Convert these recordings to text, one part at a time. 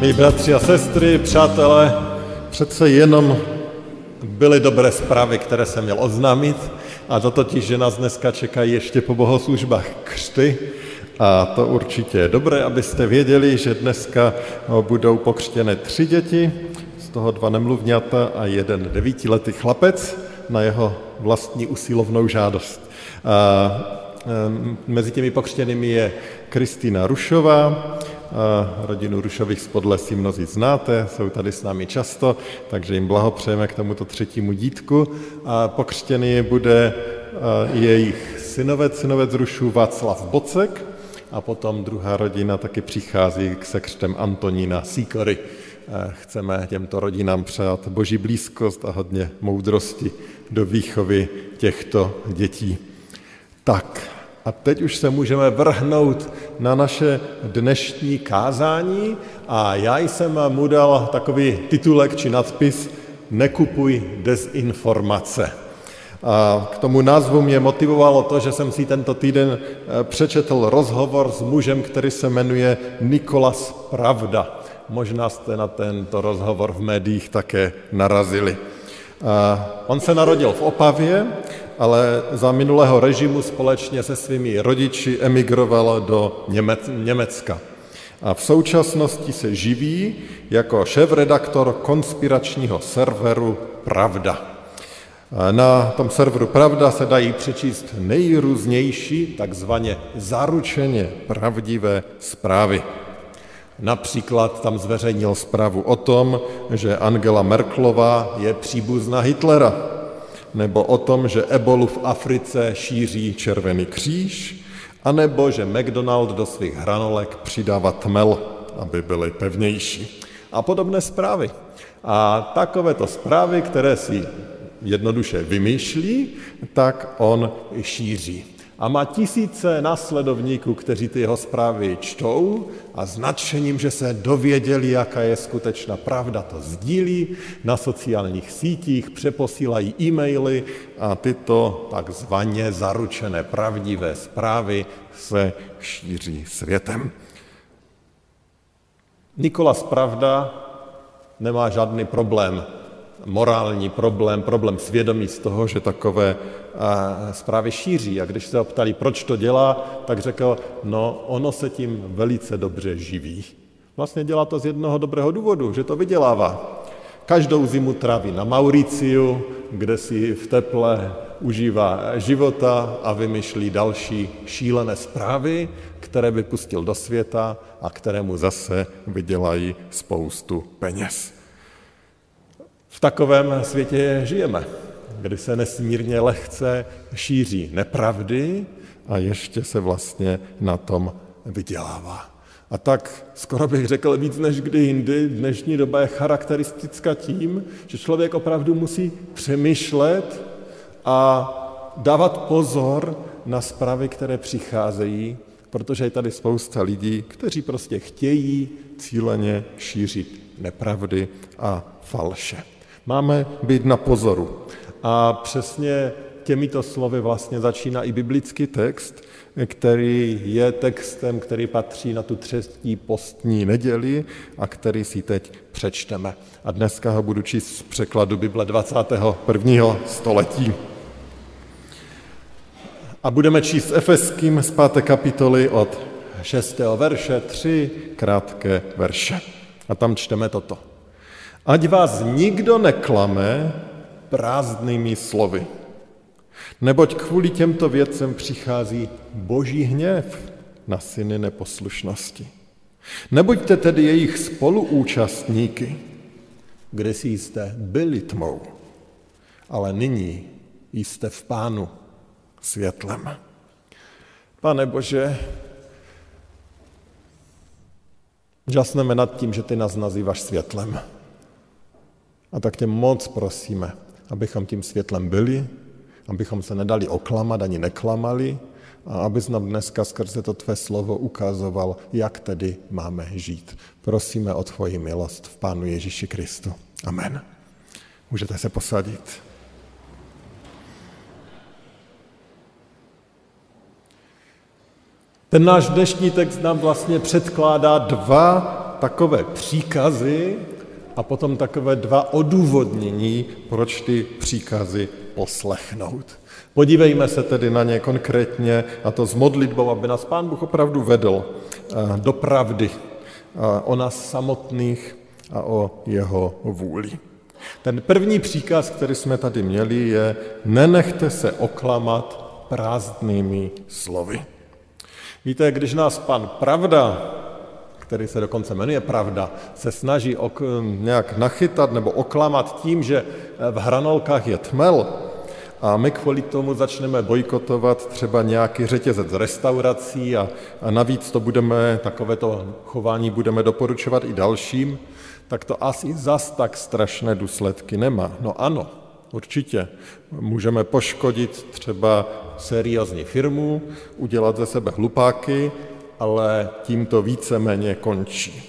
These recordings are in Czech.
Milí bratři a sestry, přátelé, přece jenom byly dobré zprávy, které jsem měl oznámit, a to totiž, že nás dneska čekají ještě po bohoslužbách křty, a to určitě je dobré, abyste věděli, že dneska budou pokřtěné tři děti, z toho dva nemluvňata a jeden devítiletý chlapec na jeho vlastní usilovnou žádost. A mezi těmi pokřtěnými je Kristýna Rušová, rodinu Rušových z Podlesí mnozí znáte, jsou tady s námi často, takže jim blahopřejeme k tomuto třetímu dítku. A pokřtěný bude jejich synovec, synovec Rušů Václav Bocek a potom druhá rodina taky přichází k sekřtem Antonína Sýkory. Chceme těmto rodinám přát boží blízkost a hodně moudrosti do výchovy těchto dětí. Tak, a teď už se můžeme vrhnout na naše dnešní kázání a já jsem mu dal takový titulek či nadpis Nekupuj dezinformace. A k tomu názvu mě motivovalo to, že jsem si tento týden přečetl rozhovor s mužem, který se jmenuje Nikolas Pravda. Možná jste na tento rozhovor v médiích také narazili. On se narodil v Opavě ale za minulého režimu společně se svými rodiči emigroval do Německa. A v současnosti se živí jako šéf-redaktor konspiračního serveru Pravda. Na tom serveru Pravda se dají přečíst nejrůznější, takzvaně zaručeně pravdivé zprávy. Například tam zveřejnil zprávu o tom, že Angela Merklová je příbuzná Hitlera, nebo o tom, že ebolu v Africe šíří Červený kříž, anebo že McDonald do svých hranolek přidává tmel, aby byly pevnější. A podobné zprávy. A takovéto zprávy, které si jednoduše vymýšlí, tak on šíří a má tisíce následovníků, kteří ty jeho zprávy čtou a s nadšením, že se dověděli, jaká je skutečná pravda, to sdílí na sociálních sítích, přeposílají e-maily a tyto takzvaně zaručené pravdivé zprávy se šíří světem. Nikolas Pravda nemá žádný problém morální problém, problém svědomí z toho, že takové zprávy šíří. A když se ho ptali, proč to dělá, tak řekl, no ono se tím velice dobře živí. Vlastně dělá to z jednoho dobrého důvodu, že to vydělává. Každou zimu tráví na Mauriciu, kde si v teple užívá života a vymyšlí další šílené zprávy, které by pustil do světa a kterému zase vydělají spoustu peněz. V takovém světě žijeme, kdy se nesmírně lehce šíří nepravdy a ještě se vlastně na tom vydělává. A tak skoro bych řekl víc než kdy jindy, dnešní doba je charakteristická tím, že člověk opravdu musí přemýšlet a dávat pozor na zprávy, které přicházejí, protože je tady spousta lidí, kteří prostě chtějí cíleně šířit nepravdy a falše. Máme být na pozoru. A přesně těmito slovy vlastně začíná i biblický text, který je textem, který patří na tu třetí postní neděli a který si teď přečteme. A dneska ho budu číst z překladu Bible 21. století. A budeme číst Efeským z 5. kapitoly od 6. verše, tři krátké verše. A tam čteme toto. Ať vás nikdo neklame prázdnými slovy. Neboť kvůli těmto věcem přichází boží hněv na syny neposlušnosti. Nebuďte tedy jejich spoluúčastníky, kde si jste byli tmou, ale nyní jste v pánu světlem. Pane Bože, žasneme nad tím, že ty nás nazýváš světlem A tak tě moc prosíme, abychom tím světlem byli, abychom se nedali oklamat ani neklamali a abys nám dneska skrze to tvé slovo ukazoval, jak tedy máme žít. Prosíme o tvoji milost v Pánu Ježíši Kristu. Amen. Můžete se posadit. Ten náš dnešní text nám vlastně předkládá dva takové příkazy a potom takové dva odůvodnění, proč ty příkazy poslechnout. Podívejme se tedy na ně konkrétně a to s modlitbou, aby nás Pán Bůh opravdu vedl eh, do pravdy eh, o nás samotných a o jeho vůli. Ten první příkaz, který jsme tady měli, je nenechte se oklamat prázdnými slovy. Víte, když nás pan Pravda, který se dokonce jmenuje Pravda, se snaží ok, nějak nachytat nebo oklamat tím, že v hranolkách je tmel, a my kvůli tomu začneme bojkotovat třeba nějaký řetězec restaurací a, a navíc to budeme, takovéto chování budeme doporučovat i dalším, tak to asi zas tak strašné důsledky nemá. No ano, určitě. Můžeme poškodit třeba seriózní firmu, udělat ze sebe hlupáky, ale tím to víceméně končí.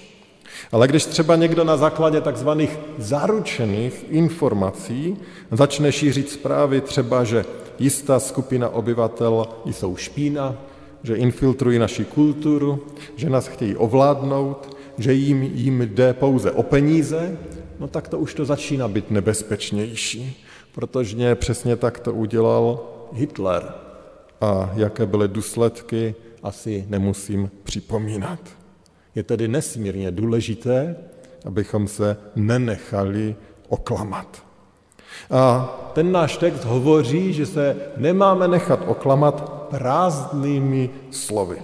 Ale když třeba někdo na základě takzvaných zaručených informací začne šířit zprávy třeba, že jistá skupina obyvatel jsou špína, že infiltrují naši kulturu, že nás chtějí ovládnout, že jim, jim jde pouze o peníze, no tak to už to začíná být nebezpečnější, protože přesně tak to udělal Hitler. A jaké byly důsledky, asi nemusím připomínat. Je tedy nesmírně důležité, abychom se nenechali oklamat. A ten náš text hovoří, že se nemáme nechat oklamat prázdnými slovy.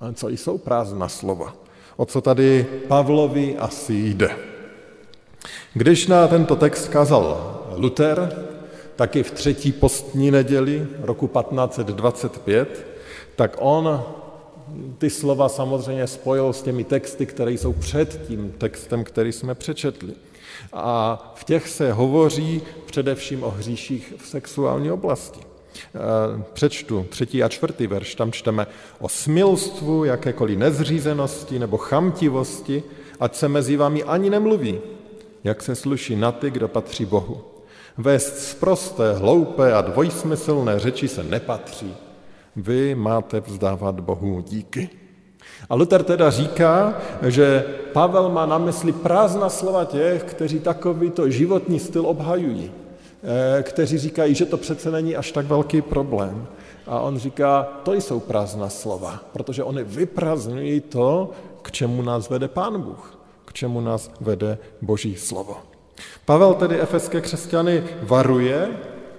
A co jsou prázdná slova? O co tady Pavlovi asi jde? Když na tento text kázal Luther, taky v třetí postní neděli roku 1525, tak on ty slova samozřejmě spojil s těmi texty, které jsou před tím textem, který jsme přečetli. A v těch se hovoří především o hříších v sexuální oblasti. Eh, přečtu třetí a čtvrtý verš, tam čteme o smilstvu, jakékoliv nezřízenosti nebo chamtivosti, ať se mezi vámi ani nemluví, jak se sluší na ty, kdo patří Bohu. Vést zprosté, hloupé a dvojsmyslné řeči se nepatří. Vy máte vzdávat Bohu díky. A Luther teda říká, že Pavel má na mysli prázdná slova těch, kteří takovýto životní styl obhajují, eh, kteří říkají, že to přece není až tak velký problém. A on říká, to jsou prázdná slova, protože oni vyprazňují to, k čemu nás vede Pán Bůh, k čemu nás vede Boží slovo. Pavel tedy efeské křesťany varuje,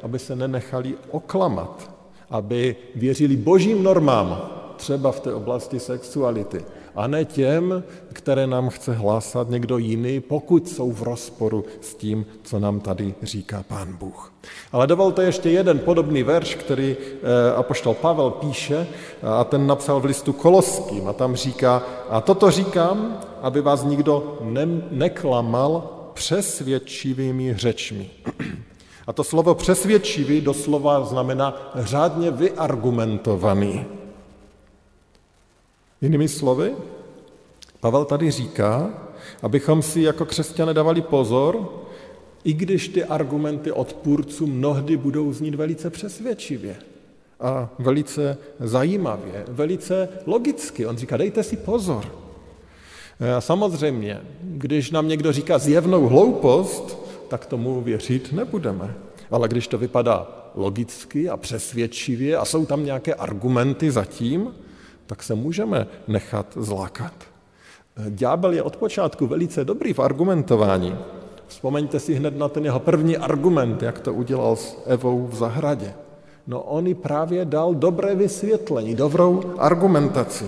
aby se nenechali oklamat, aby věřili božím normám, třeba v té oblasti sexuality, a ne těm, které nám chce hlásat někdo jiný, pokud jsou v rozporu s tím, co nám tady říká Pán Bůh. Ale dovolte ještě jeden podobný verš, který eh, apoštol Pavel píše, a ten napsal v listu Koloským, a tam říká, a toto říkám, aby vás nikdo ne- neklamal přesvědčivými řečmi. A to slovo přesvědčivý doslova znamená řádně vyargumentovaný. Jinými slovy, Pavel tady říká, abychom si jako křesťané dávali pozor, i když ty argumenty odpůrců mnohdy budou znít velice přesvědčivě a velice zajímavě, velice logicky. On říká, dejte si pozor. A samozřejmě, když nám někdo říká zjevnou hloupost, tak tomu věřit nebudeme. Ale když to vypadá logicky a přesvědčivě a jsou tam nějaké argumenty zatím, tak se můžeme nechat zlákat. Ďábel je od počátku velice dobrý v argumentování. Vzpomeňte si hned na ten jeho první argument, jak to udělal s Evou v zahradě. No on právě dal dobré vysvětlení, dobrou argumentaci.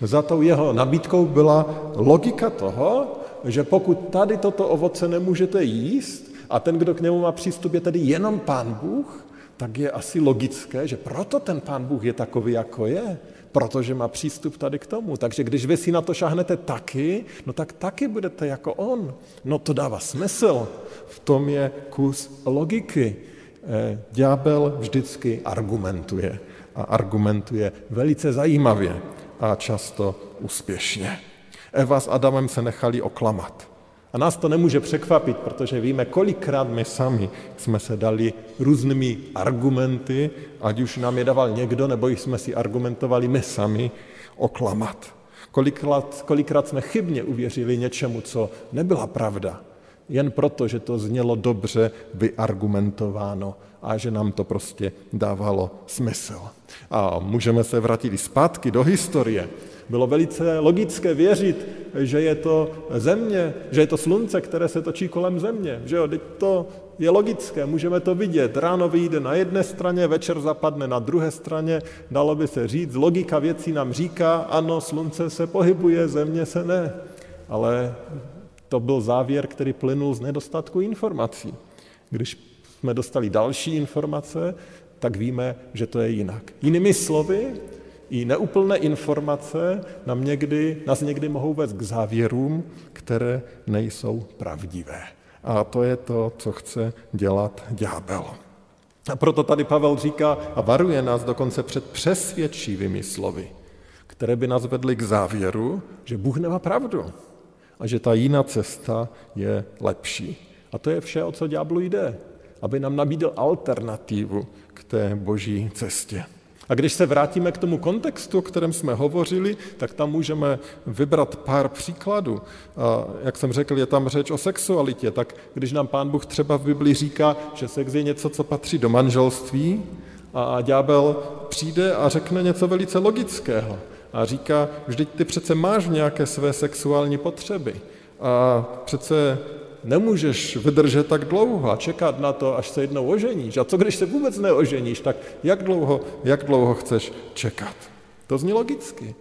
Za tou jeho nabídkou byla logika toho, že pokud tady toto ovoce nemůžete jíst a ten, kdo k němu má přístup, je tedy jenom pán Bůh, tak je asi logické, že proto ten pán Bůh je takový, jako je. protože má přístup tady k tomu. Takže když vy si na to šahnete taky, no tak taky budete jako on. No to dává smysl. V tom je kus logiky. Eh, ďábel vždycky argumentuje. A argumentuje velice zajímavě a často úspěšně. Eva s Adamem se nechali oklamat. A nás to nemůže překvapit, protože víme, kolikrát my sami jsme se dali různými argumenty, ať už nám je dával někdo, nebo jsme si argumentovali my sami, oklamat. Kolikrát, kolikrát jsme chybně uvěřili něčemu, co nebyla pravda, jen proto, že to znělo dobře vyargumentováno a že nám to prostě dávalo smysl. A můžeme se vrátit i zpátky do historie. Bylo velice logické věřit, že je to země, že je to slunce, které se točí kolem země. Že jo, teď to je logické, můžeme to vidět. Ráno vyjde na jedné straně, večer zapadne na druhé straně, dalo by se říct. Logika věcí nám říká, ano, slunce se pohybuje, země se ne. Ale to byl závěr, který plynul z nedostatku informací. Když jsme dostali další informace, tak víme, že to je jinak. Jinými slovy, i neúplné informace nám někdy, nás někdy mohou vést k závěrům, které nejsou pravdivé. A to je to, co chce dělat ďábel. A proto tady Pavel říká a varuje nás dokonce před přesvědčivými slovy, které by nás vedly k závěru, že Bůh nemá pravdu a že ta jiná cesta je lepší. A to je vše, o co ďáblu jde, aby nám nabídl alternativu k té boží cestě. A když se vrátíme k tomu kontextu, o kterém jsme hovořili, tak tam můžeme vybrat pár příkladů. Jak jsem řekl, je tam řeč o sexualitě, tak když nám pán Bůh třeba v Biblii říká, že sex je něco, co patří do manželství, a ďábel přijde a řekne něco velice logického. A říká, vždyť ty přece máš nějaké své sexuální potřeby. A přece nemůžeš vydržet tak dlouho a čekat na to, až se jednou oženíš. A co když se vůbec neoženíš, tak jak dlouho, jak dlouho chceš čekat? To zní logicky.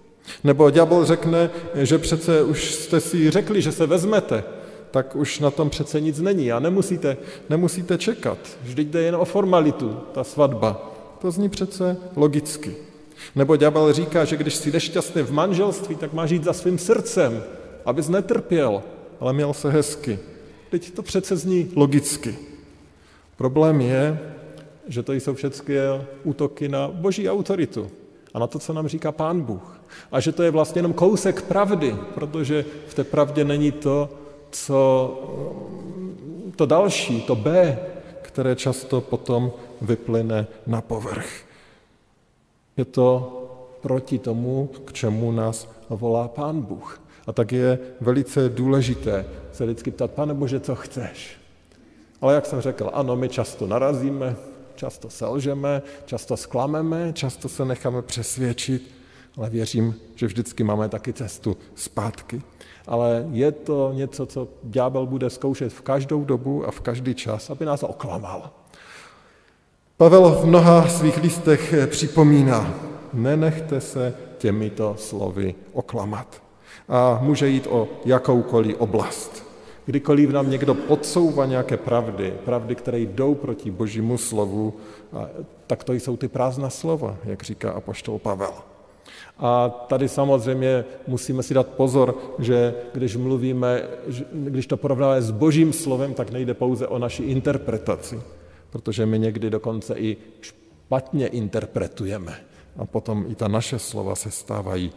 Nebo ďábel řekne, že přece už jste si řekli, že se vezmete, tak už na tom přece nic není a nemusíte, nemusíte čekat. Vždyť jde jen o formalitu, ta svatba. To zní přece logicky. Nebo ďábel říká, že když si nešťastný v manželství, tak máš jít za svým srdcem, abys netrpěl, ale měl se hezky. Teď to přece zní logicky. Problém je, že to jsou všechny útoky na boží autoritu a na to, co nám říká pán Bůh. A že to je vlastně jenom kousek pravdy, protože v té pravdě není to, co to další, to B, které často potom vyplyne na povrch. Je to proti tomu, k čemu nás volá pán Bůh. A tak je velice důležité se vždycky ptat, pane Bože, co chceš? Ale jak jsem řekl, ano, my často narazíme, často selžeme, často sklameme, často se necháme přesvědčit, ale věřím, že vždycky máme taky cestu zpátky. Ale je to něco, co ďábel bude zkoušet v každou dobu a v každý čas, aby nás oklamal. Pavel v mnoha svých listech připomíná, nenechte se těmito slovy oklamat. A může jít o jakoukoliv oblast. Kdykoliv nám někdo podsouvá nějaké pravdy, pravdy, které jdou proti božímu slovu, tak to jsou ty prázdná slova, jak říká apoštol Pavel. A tady samozřejmě musíme si dát pozor, že když mluvíme, když to porovnáme s božím slovem, tak nejde pouze o naši interpretaci, protože my někdy dokonce i špatně interpretujeme. A potom i ta naše slova se stávají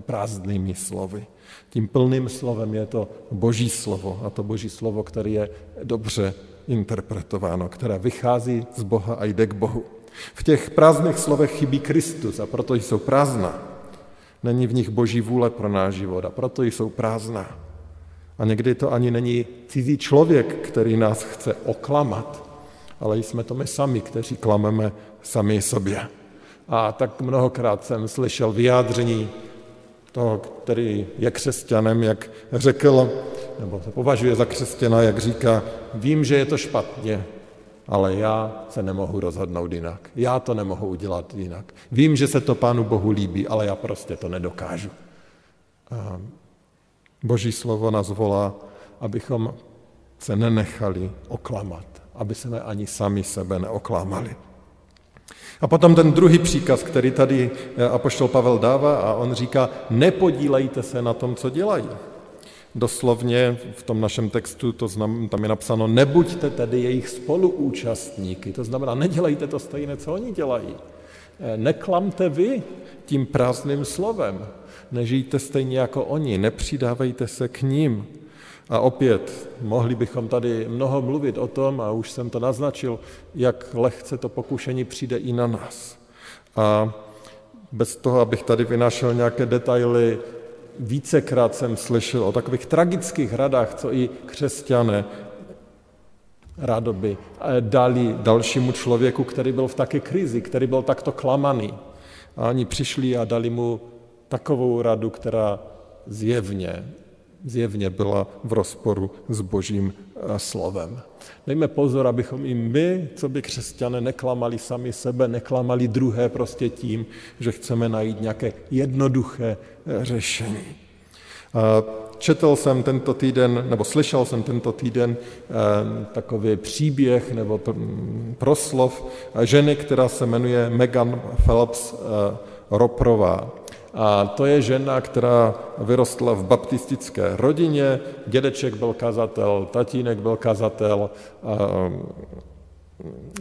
prázdnými slovy. Tím plným slovem je to boží slovo a to boží slovo, které je dobře interpretováno, které vychází z Boha a jde k Bohu. V těch prázdných slovech chybí Kristus a proto jsou prázdná. Není v nich boží vůle pro náš život a proto jsou prázdná. A někdy to ani není cizí člověk, který nás chce oklamat, ale jsme to my sami, kteří klameme sami sobě. A tak mnohokrát jsem slyšel vyjádření toho, který je křesťanem, jak řekl, nebo se považuje za křesťana, jak říká, vím, že je to špatně, ale já se nemohu rozhodnout jinak. Já to nemohu udělat jinak. Vím, že se to Pánu Bohu líbí, ale já prostě to nedokážu. A Boží slovo nás volá, abychom se nenechali oklamat, aby jsme ani sami sebe neoklamali. A potom ten druhý příkaz, který tady eh, apoštol Pavel dává, a on říká, nepodílejte se na tom, co dělají. Doslovně v tom našem textu to znam, tam je napsáno, nebuďte tedy jejich spoluúčastníky. To znamená, nedělejte to stejné, co oni dělají. Eh, neklamte vy tím prázdným slovem. Nežijte stejně jako oni, nepřidávejte se k ním. A opět, mohli bychom tady mnoho mluvit o tom, a už jsem to naznačil, jak lehce to pokušení přijde i na nás. A bez toho, abych tady vynášel nějaké detaily, vícekrát jsem slyšel o takových tragických radách, co i křesťané rádoby dali dalšímu člověku, který byl v také krizi, který byl takto klamaný. A oni přišli a dali mu takovou radu, která zjevně zjevně byla v rozporu s božím eh, slovem. Dejme pozor, abychom i my, co by křesťané, neklamali sami sebe, neklamali druhé prostě tím, že chceme najít nějaké jednoduché eh, řešení. Četl jsem tento týden, nebo slyšel jsem tento týden eh, takový příběh nebo proslov ženy, která se jmenuje Megan Phelps Roprová. A to je žena, která vyrostla v baptistické rodině, dědeček byl kazatel, tatínek byl kazatel,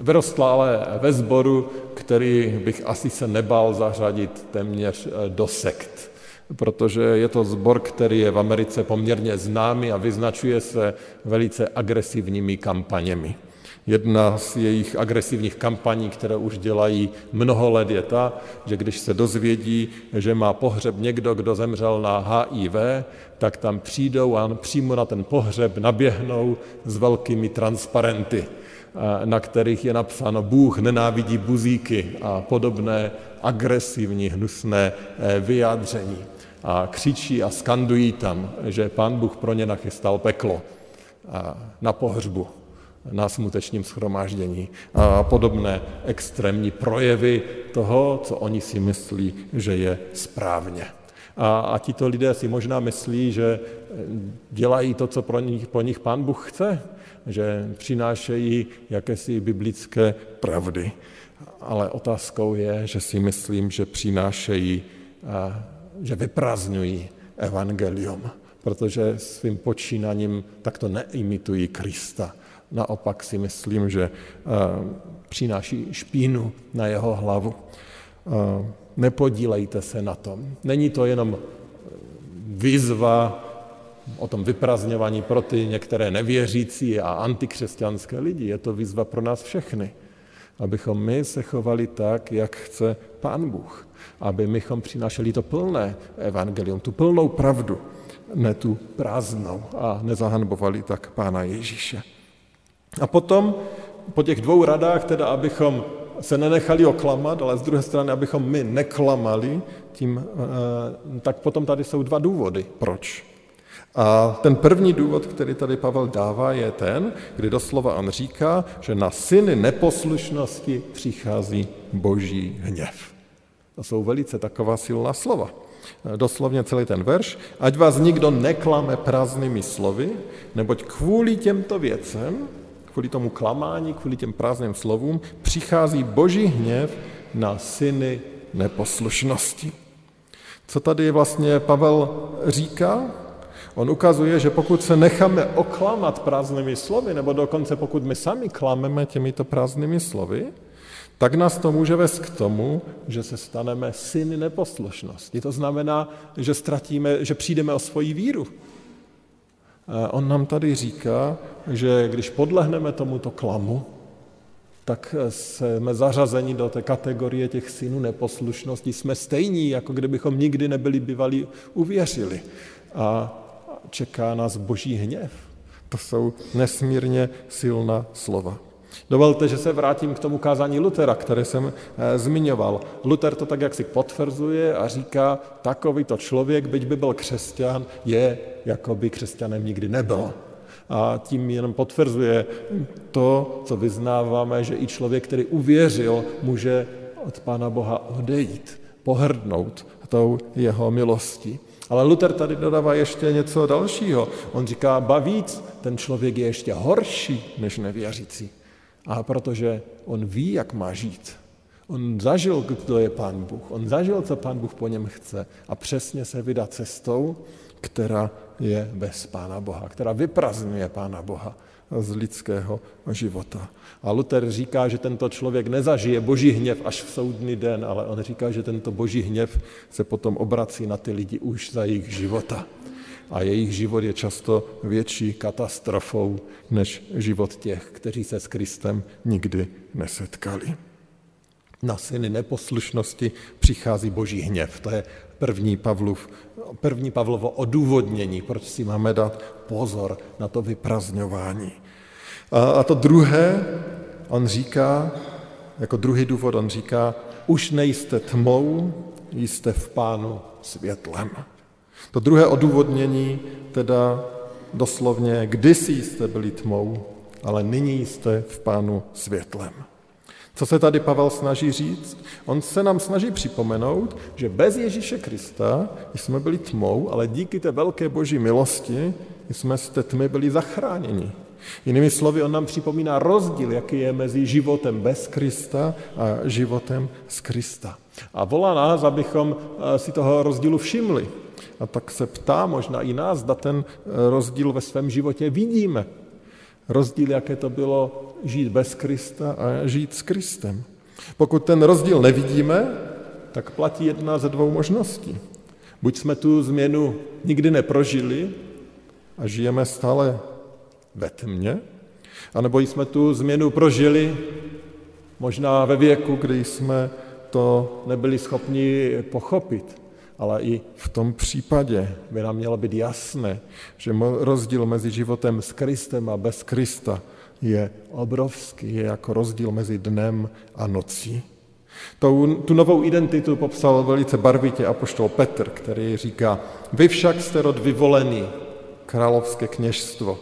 vyrostla ale ve sboru, který bych asi se nebál zařadit téměř e, do sekt, protože je to zbor, který je v Americe poměrně známý a vyznačuje se velice agresivními kampaněmi. Jedna z jejich agresivních kampaní, které už dělají mnoho let, je ta, že když se dozvědí, že má pohřeb někdo, kdo zemřel na HIV, tak tam přijdou a přímo na ten pohřeb naběhnou s velkými transparenty, na kterých je napsáno Bůh nenávidí buzíky a podobné agresivní, hnusné eh, vyjádření. A křičí a skandují tam, že pán Bůh pro ně nachystal peklo na pohřbu na smutečním schromáždění a podobné extrémní projevy toho, co oni si myslí, že je správně. A, a tito lidé si možná myslí, že dělají to, co pro nich, po nich pán Bůh chce, že přinášejí jakési biblické pravdy. Ale otázkou je, že si myslím, že přinášejí, že vyprázdňují evangelium, protože svým počínaním takto neimitují Krista naopak si myslím, že eh, přináší špínu na jeho hlavu. Eh, nepodílejte se na tom. Není to jenom výzva o tom vyprazňování pro ty některé nevěřící a antikřesťanské lidi. Je to výzva pro nás všechny, abychom my se chovali tak, jak chce Pán Bůh. Aby mychom přinášeli to plné evangelium, tu plnou pravdu, ne tu prázdnou a nezahanbovali tak Pána Ježíše. A potom po těch dvou radách, teda abychom se nenechali oklamat, ale z druhé strany, abychom my neklamali, tím, eh, tak potom tady jsou dva důvody, proč. A ten první důvod, který tady Pavel dává, je ten, kdy doslova on říká, že na syny neposlušnosti přichází boží hněv. To jsou velice taková silná slova. Doslovně celý ten verš. Ať vás nikdo neklame prázdnými slovy, neboť kvůli těmto věcem kvůli tomu klamání, kvůli těm prázdným slovům, přichází boží hněv na syny neposlušnosti. Co tady vlastně Pavel říká? On ukazuje, že pokud se necháme oklamat prázdnými slovy, nebo dokonce pokud my sami klameme těmito prázdnými slovy, tak nás to může vést k tomu, že se staneme syny neposlušnosti. To znamená, že ztratíme, že přijdeme o svoji víru, On nám tady říká, že když podlehneme tomuto klamu, tak jsme zařazeni do té kategorie těch synů neposlušnosti. Jsme stejní, jako kdybychom nikdy nebyli bývali uvěřili. A čeká nás boží hněv. To jsou nesmírně silná slova. Dovolte, že se vrátím k tomu kázání Lutera, které jsem e, zmiňoval. Luther to tak jak si potvrzuje a říká, takovýto člověk, byť by byl křesťan, je, jako by křesťanem nikdy nebyl. A tím jenom potvrzuje to, co vyznáváme, že i člověk, který uvěřil, může od Pána Boha odejít, pohrdnout tou jeho milostí. Ale Luther tady dodává ještě něco dalšího. On říká, bavíc, ten člověk je ještě horší než nevěřící. A protože on ví, jak má žít. On zažil, kdo je Pán Bůh. On zažil, co Pán Bůh po něm chce a přesně se vydá cestou, která je bez Pána Boha, která vyprazňuje Pána Boha z lidského života. A Luther říká, že tento člověk nezažije boží hněv až v soudný den, ale on říká, že tento boží hněv se potom obrací na ty lidi už za jejich života. A jejich život je často větší katastrofou než život těch, kteří se s Kristem nikdy nesetkali. Na syny neposlušnosti přichází boží hněv. To je první, Pavlov, první Pavlovo odůvodnění, proč si máme dát pozor na to vyprazňování. A, a to druhé, on říká, jako druhý důvod, on říká, už nejste tmou, jste v pánu světlem. To druhé odůvodnění teda doslovně, kdysi jste byli tmou, ale nyní jste v pánu světlem. Co se tady Pavel snaží říct? On se nám snaží připomenout, že bez Ježíše Krista jsme byli tmou, ale díky té velké boží milosti jsme z té tmy byli zachráněni. Jinými slovy, on nám připomíná rozdíl, jaký je mezi životem bez Krista a životem z Krista. A volá nás, abychom eh, si toho rozdílu všimli. A tak se ptá možná i nás, zda ten eh, rozdíl ve svém životě vidíme. Rozdíl, jaké to bylo žít bez Krista a žít s Kristem. Pokud ten rozdíl nevidíme, tak platí jedna ze dvou možností. Buď jsme tu změnu nikdy neprožili a žijeme stále ve tmě, anebo jsme tu změnu prožili možná ve věku, kdy jsme to nebyli schopni pochopit. Ale i v tom případě by nám mělo být jasné, že rozdíl mezi životem s Kristem a bez Krista je obrovský, je jako rozdíl mezi dnem a nocí. Tu, tu novou identitu popsal velice barvitě apoštol Petr, který říká, vy však jste rod vyvolený, královské kněžstvo,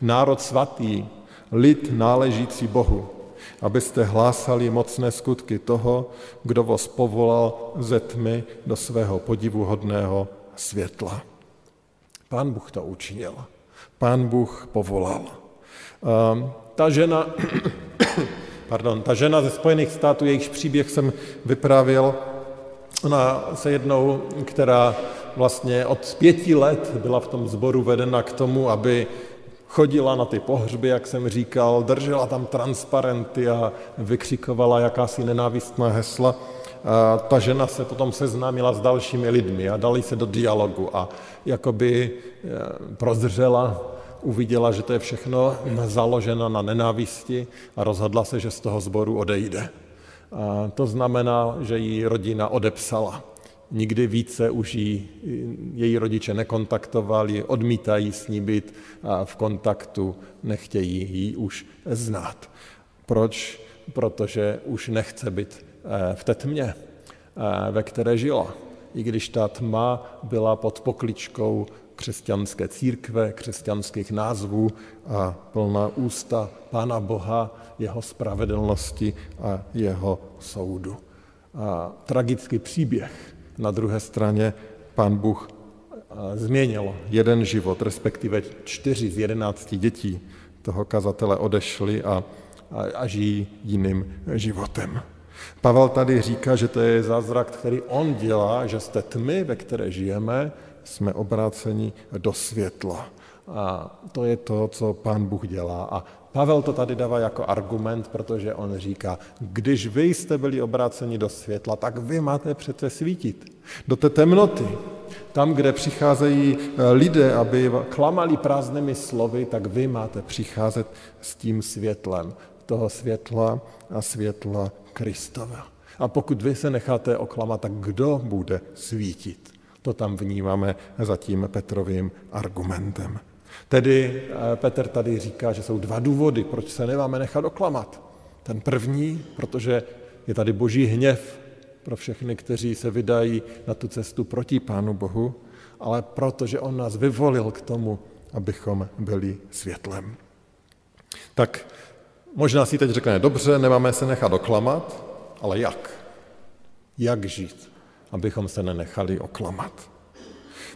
národ svatý, lid náležící Bohu, abyste hlásali mocné skutky toho, kdo vás povolal ze tmy do svého podivuhodného světla. Pán Bůh to učinil. Pán Bůh povolal. Ehm, ta žena, pardon, ta žena ze Spojených států, jejíž příběh jsem vyprávěl, ona se jednou, která vlastně od pěti let byla v tom zboru vedena k tomu, aby chodila na ty pohřby, jak jsem říkal, držela tam transparenty a vykřikovala jakási nenávistná hesla. A ta žena se potom seznámila s dalšími lidmi a dali se do dialogu a jakoby eh, prozřela, uviděla, že to je všechno založeno na nenávisti a rozhodla se, že z toho sboru odejde. A to znamená, že ji rodina odepsala. Nikdy více už jí, její rodiče nekontaktovali, odmítají s ní být v kontaktu, nechtějí ji už znát. Proč? Protože už nechce být eh, v té tmě, eh, ve které žila. I když ta tma byla pod pokličkou křesťanské církve, křesťanských názvů a plná ústa Pána Boha, jeho spravedlnosti a jeho soudu. A tragický příběh na druhé straně pán Bůh změnil jeden život, respektive čtyři z jedenácti dětí toho kazatele odešli a, a, a žijí jiným životem. Pavel tady říká, že to je zázrak, který on dělá, že z té tmy, ve které žijeme, jsme obráceni do světla. A to je to, co pán Bůh dělá. A Pavel to tady dává jako argument, protože on říká, když vy jste byli obráceni do světla, tak vy máte přece svítit. Do té temnoty, tam, kde přicházejí eh, lidé, aby klamali prázdnými slovy, tak vy máte přicházet s tím světlem, toho světla a světla Kristova. A pokud vy se necháte oklamat, tak kdo bude svítit? To tam vnímáme za tím Petrovým argumentem. Tedy eh, Petr tady říká, že jsou dva důvody, proč se nemáme nechat oklamat. Ten první, protože je tady boží hněv pro všechny, kteří se vydají na tu cestu proti Pánu Bohu, ale protože on nás vyvolil k tomu, abychom byli světlem. Tak možná si teď řekne, dobře, nemáme se nechat oklamat, ale jak? Jak žít, abychom se nenechali oklamat?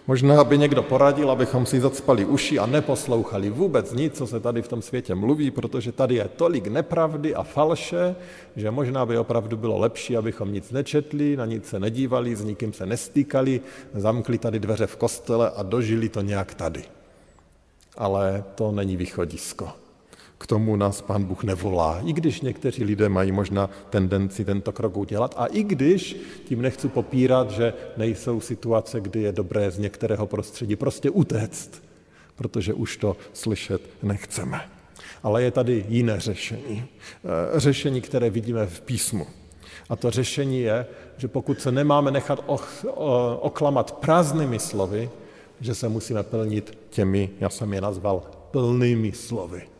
Možná by někdo poradil, abychom si zacpali uši a neposlouchali vůbec nic, co se tady v tom světě mluví, protože tady je tolik nepravdy a falše, že možná by opravdu bylo lepší, abychom nic nečetli, na nic se nedívali, s nikým se nestýkali, zamkli tady dveře v kostele a dožili to nějak tady. Ale to není východisko. K tomu nás pán Bůh nevolá, i když někteří lidé mají možná tendenci tento krok udělat a i když tím nechci popírat, že nejsou situace, kdy je dobré z některého prostředí prostě utéct, protože už to slyšet nechceme. Ale je tady jiné řešení. Eh, řešení, které vidíme v písmu. A to řešení je, že pokud se nemáme nechat oklamat prázdnými slovy, že se musíme plnit těmi, já jsem je nazval, plnými slovy.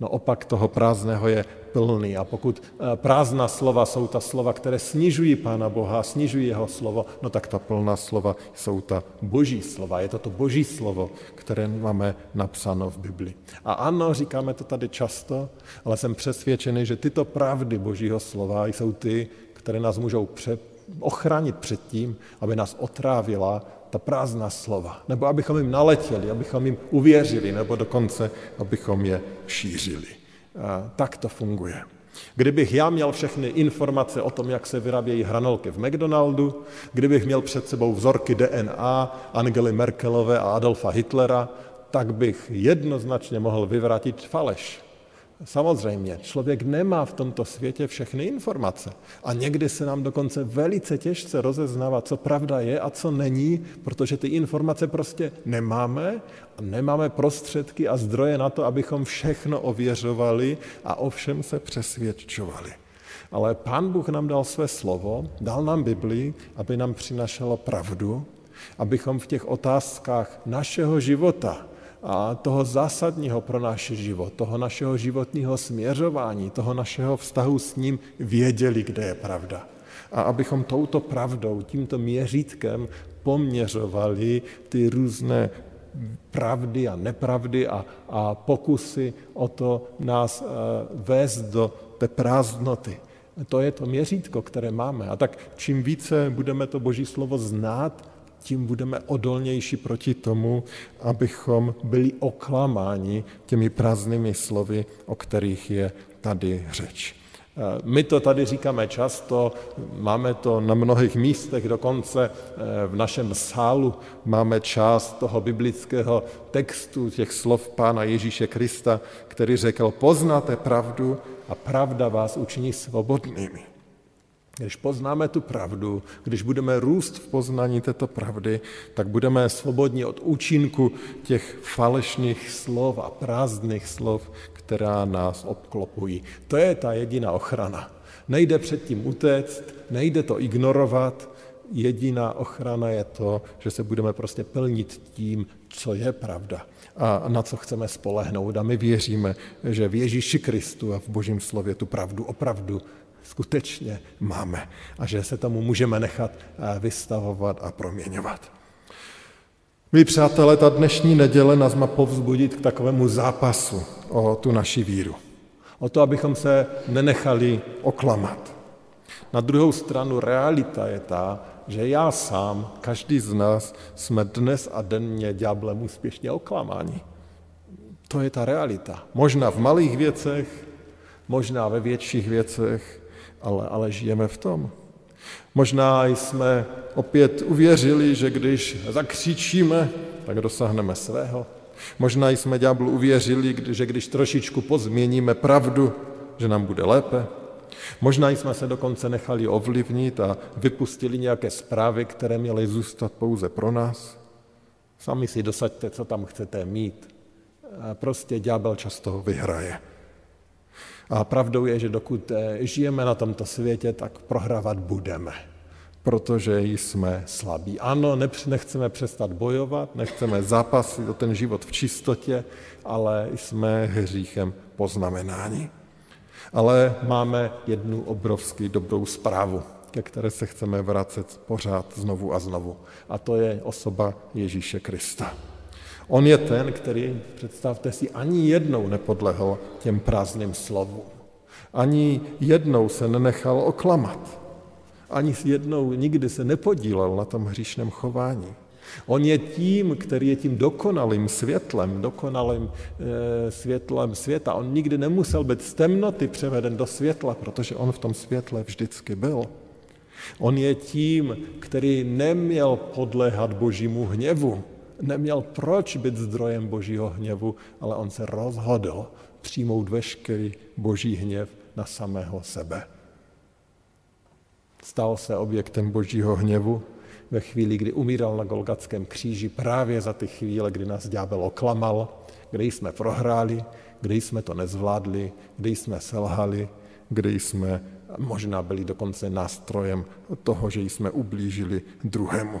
No opak toho prázdného je plný. A pokud eh, prázdná slova jsou ta slova, které snižují Pána Boha, snižují jeho slovo, no tak ta plná slova jsou ta boží slova. Je to to boží slovo, které máme napsáno v Bibli. A ano, říkáme to tady často, ale jsem přesvědčený, že tyto pravdy božího slova jsou ty, které nás můžou pře- ochránit před tím, aby nás otrávila ta prázdná slova, nebo abychom jim naletěli, abychom jim uvěřili, nebo dokonce, abychom je šířili. A tak to funguje. Kdybych já měl všechny informace o tom, jak se vyrábějí hranolky v McDonaldu, kdybych měl před sebou vzorky DNA Angely Merkelové a Adolfa Hitlera, tak bych jednoznačně mohl vyvrátit faleš. Samozřejmě, člověk nemá v tomto světě všechny informace. A někdy se nám dokonce velice těžce rozeznává, co pravda je a co není, protože ty informace prostě nemáme a nemáme prostředky a zdroje na to, abychom všechno ověřovali a o všem se přesvědčovali. Ale Pán Bůh nám dal své slovo, dal nám Biblii, aby nám přinašelo pravdu, abychom v těch otázkách našeho života, a toho zásadního pro náš život, toho našeho životního směřování, toho našeho vztahu s ním věděli, kde je pravda. A abychom touto pravdou, tímto měřítkem poměřovali ty různé pravdy a nepravdy a, a pokusy o to nás e, vést do té prázdnoty. To je to měřítko, které máme. A tak čím více budeme to Boží slovo znát, tím budeme odolnější proti tomu, abychom byli oklamáni těmi prázdnými slovy, o kterých je tady řeč. Eh, my to tady říkáme často, máme to na mnohých místech, dokonce eh, v našem sálu máme část toho biblického textu, těch slov Pána Ježíše Krista, který řekl, poznáte pravdu a pravda vás učiní svobodnými. Když poznáme tu pravdu, když budeme růst v poznání této pravdy, tak budeme svobodní od účinku těch falešných slov a prázdných slov, která nás obklopují. To je ta jediná ochrana. Nejde předtím utéct, nejde to ignorovat, jediná ochrana je to, že se budeme prostě plnit tím, co je pravda a na co chceme spolehnout. A my věříme, že v Ježíši Kristu a v Božím slově tu pravdu opravdu skutečně máme a že se tomu můžeme nechat eh, vystavovat a proměňovat. Milí přátelé, ta dnešní neděle nás má povzbudit k takovému zápasu o tu naši víru. O to, abychom se nenechali oklamat. Na druhou stranu realita je ta, že já sám, každý z nás, jsme dnes a denně ďáblem úspěšně oklamáni. To je ta realita. Možná v malých věcech, možná ve větších věcech, ale, ale žijeme v tom. Možná jsme opět uvěřili, že když zakřičíme, tak dosáhneme svého. Možná jsme ďáblu uvěřili, že když trošičku pozměníme pravdu, že nám bude lépe. Možná jsme se dokonce nechali ovlivnit a vypustili nějaké zprávy, které měly zůstat pouze pro nás. Sami si dosaďte, co tam chcete mít. Prostě ďábel často vyhraje. A pravdou je, že dokud eh, žijeme na tomto světě, tak prohrávat budeme, protože jsme slabí. Ano, nechceme přestat bojovat, nechceme zápasit o ten život v čistotě, ale jsme hříchem poznamenáni. Ale máme jednu obrovsky dobrou zprávu, ke které se chceme vracet pořád znovu a znovu. A to je osoba Ježíše Krista. On je ten, který, představte si, ani jednou nepodlehl těm prázdným slovům. Ani jednou se nenechal oklamat. Ani jednou nikdy se nepodílel na tom hříšném chování. On je tím, který je tím dokonalým světlem, dokonalým e, světlem světa. On nikdy nemusel být z temnoty převeden do světla, protože on v tom světle vždycky byl. On je tím, který neměl podléhat božímu hněvu, neměl proč být zdrojem božího hněvu, ale on se rozhodl přijmout veškerý boží hněv na samého sebe. Stal se objektem božího hněvu ve chvíli, kdy umíral na Golgatském kříži, právě za ty chvíle, kdy nás ďábel oklamal, kdy jsme prohráli, kdy jsme to nezvládli, kdy jsme selhali, kdy jsme možná byli dokonce nástrojem toho, že jsme ublížili druhému.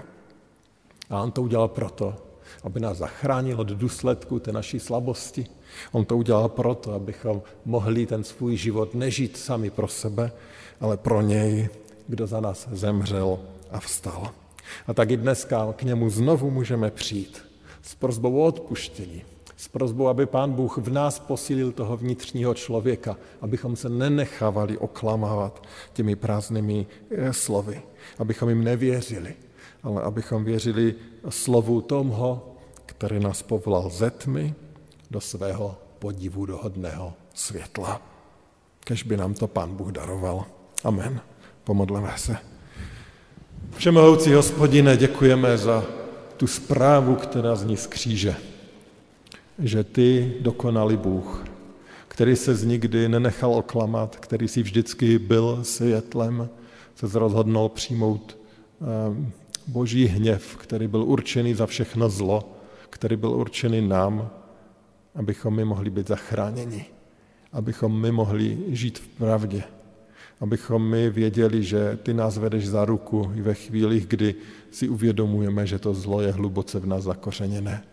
A on to udělal proto, aby nás zachránil od důsledku té naší slabosti. On to udělal proto, abychom mohli ten svůj život nežít sami pro sebe, ale pro něj, kdo za nás zemřel a vstal. A tak i dneska k němu znovu můžeme přijít s prozbou o odpuštění, s prozbou, aby Pán Bůh v nás posílil toho vnitřního člověka, abychom se nenechávali oklamávat těmi prázdnými eh, slovy, abychom jim nevěřili, ale abychom věřili slovu tomho, který nás povolal ze tmy do svého podivu dohodného světla. Kež by nám to Pán Bůh daroval. Amen. Pomodleme se. Všemohoucí hospodine, děkujeme za tu zprávu, která zní z kříže. Že ty, dokonalý Bůh, který se z nikdy nenechal oklamat, který si vždycky byl světlem, se rozhodnul přijmout ehm, boží hněv, který byl určený za všechno zlo, který byl určený nám, abychom my mohli být zachráněni, abychom my mohli žít v pravdě, abychom my věděli, že ty nás vedeš za ruku i ve chvílích, kdy si uvědomujeme, že to zlo je hluboce v nás zakořeněné.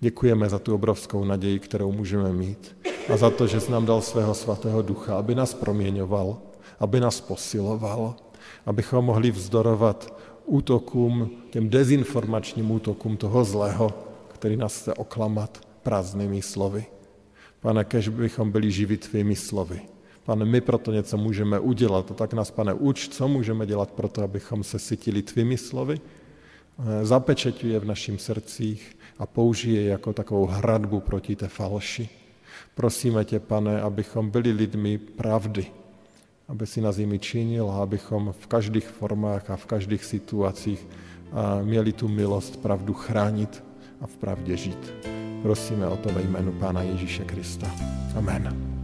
Děkujeme za tu obrovskou naději, kterou můžeme mít a za to, že jsi nám dal svého svatého ducha, aby nás proměňoval, aby nás posiloval, abychom mohli vzdorovat útokům, těm dezinformačním útokům toho zlého, který nás chce oklamat prázdnými slovy. Pane, kež bychom byli živi tvými slovy. Pane, my proto něco můžeme udělat. A tak nás, pane, uč, co můžeme dělat pro to, abychom se sytili tvými slovy, eh, zapečeťuj je v našich srdcích a použije je jako takovou hradbu proti té falši. Prosíme tě, pane, abychom byli lidmi pravdy, aby si nás jimi činil a abychom v každých formách a v každých situacích měli tu milost pravdu chránit a v pravdě žít. Prosíme o to ve jménu Pána Ježíše Krista. Amen.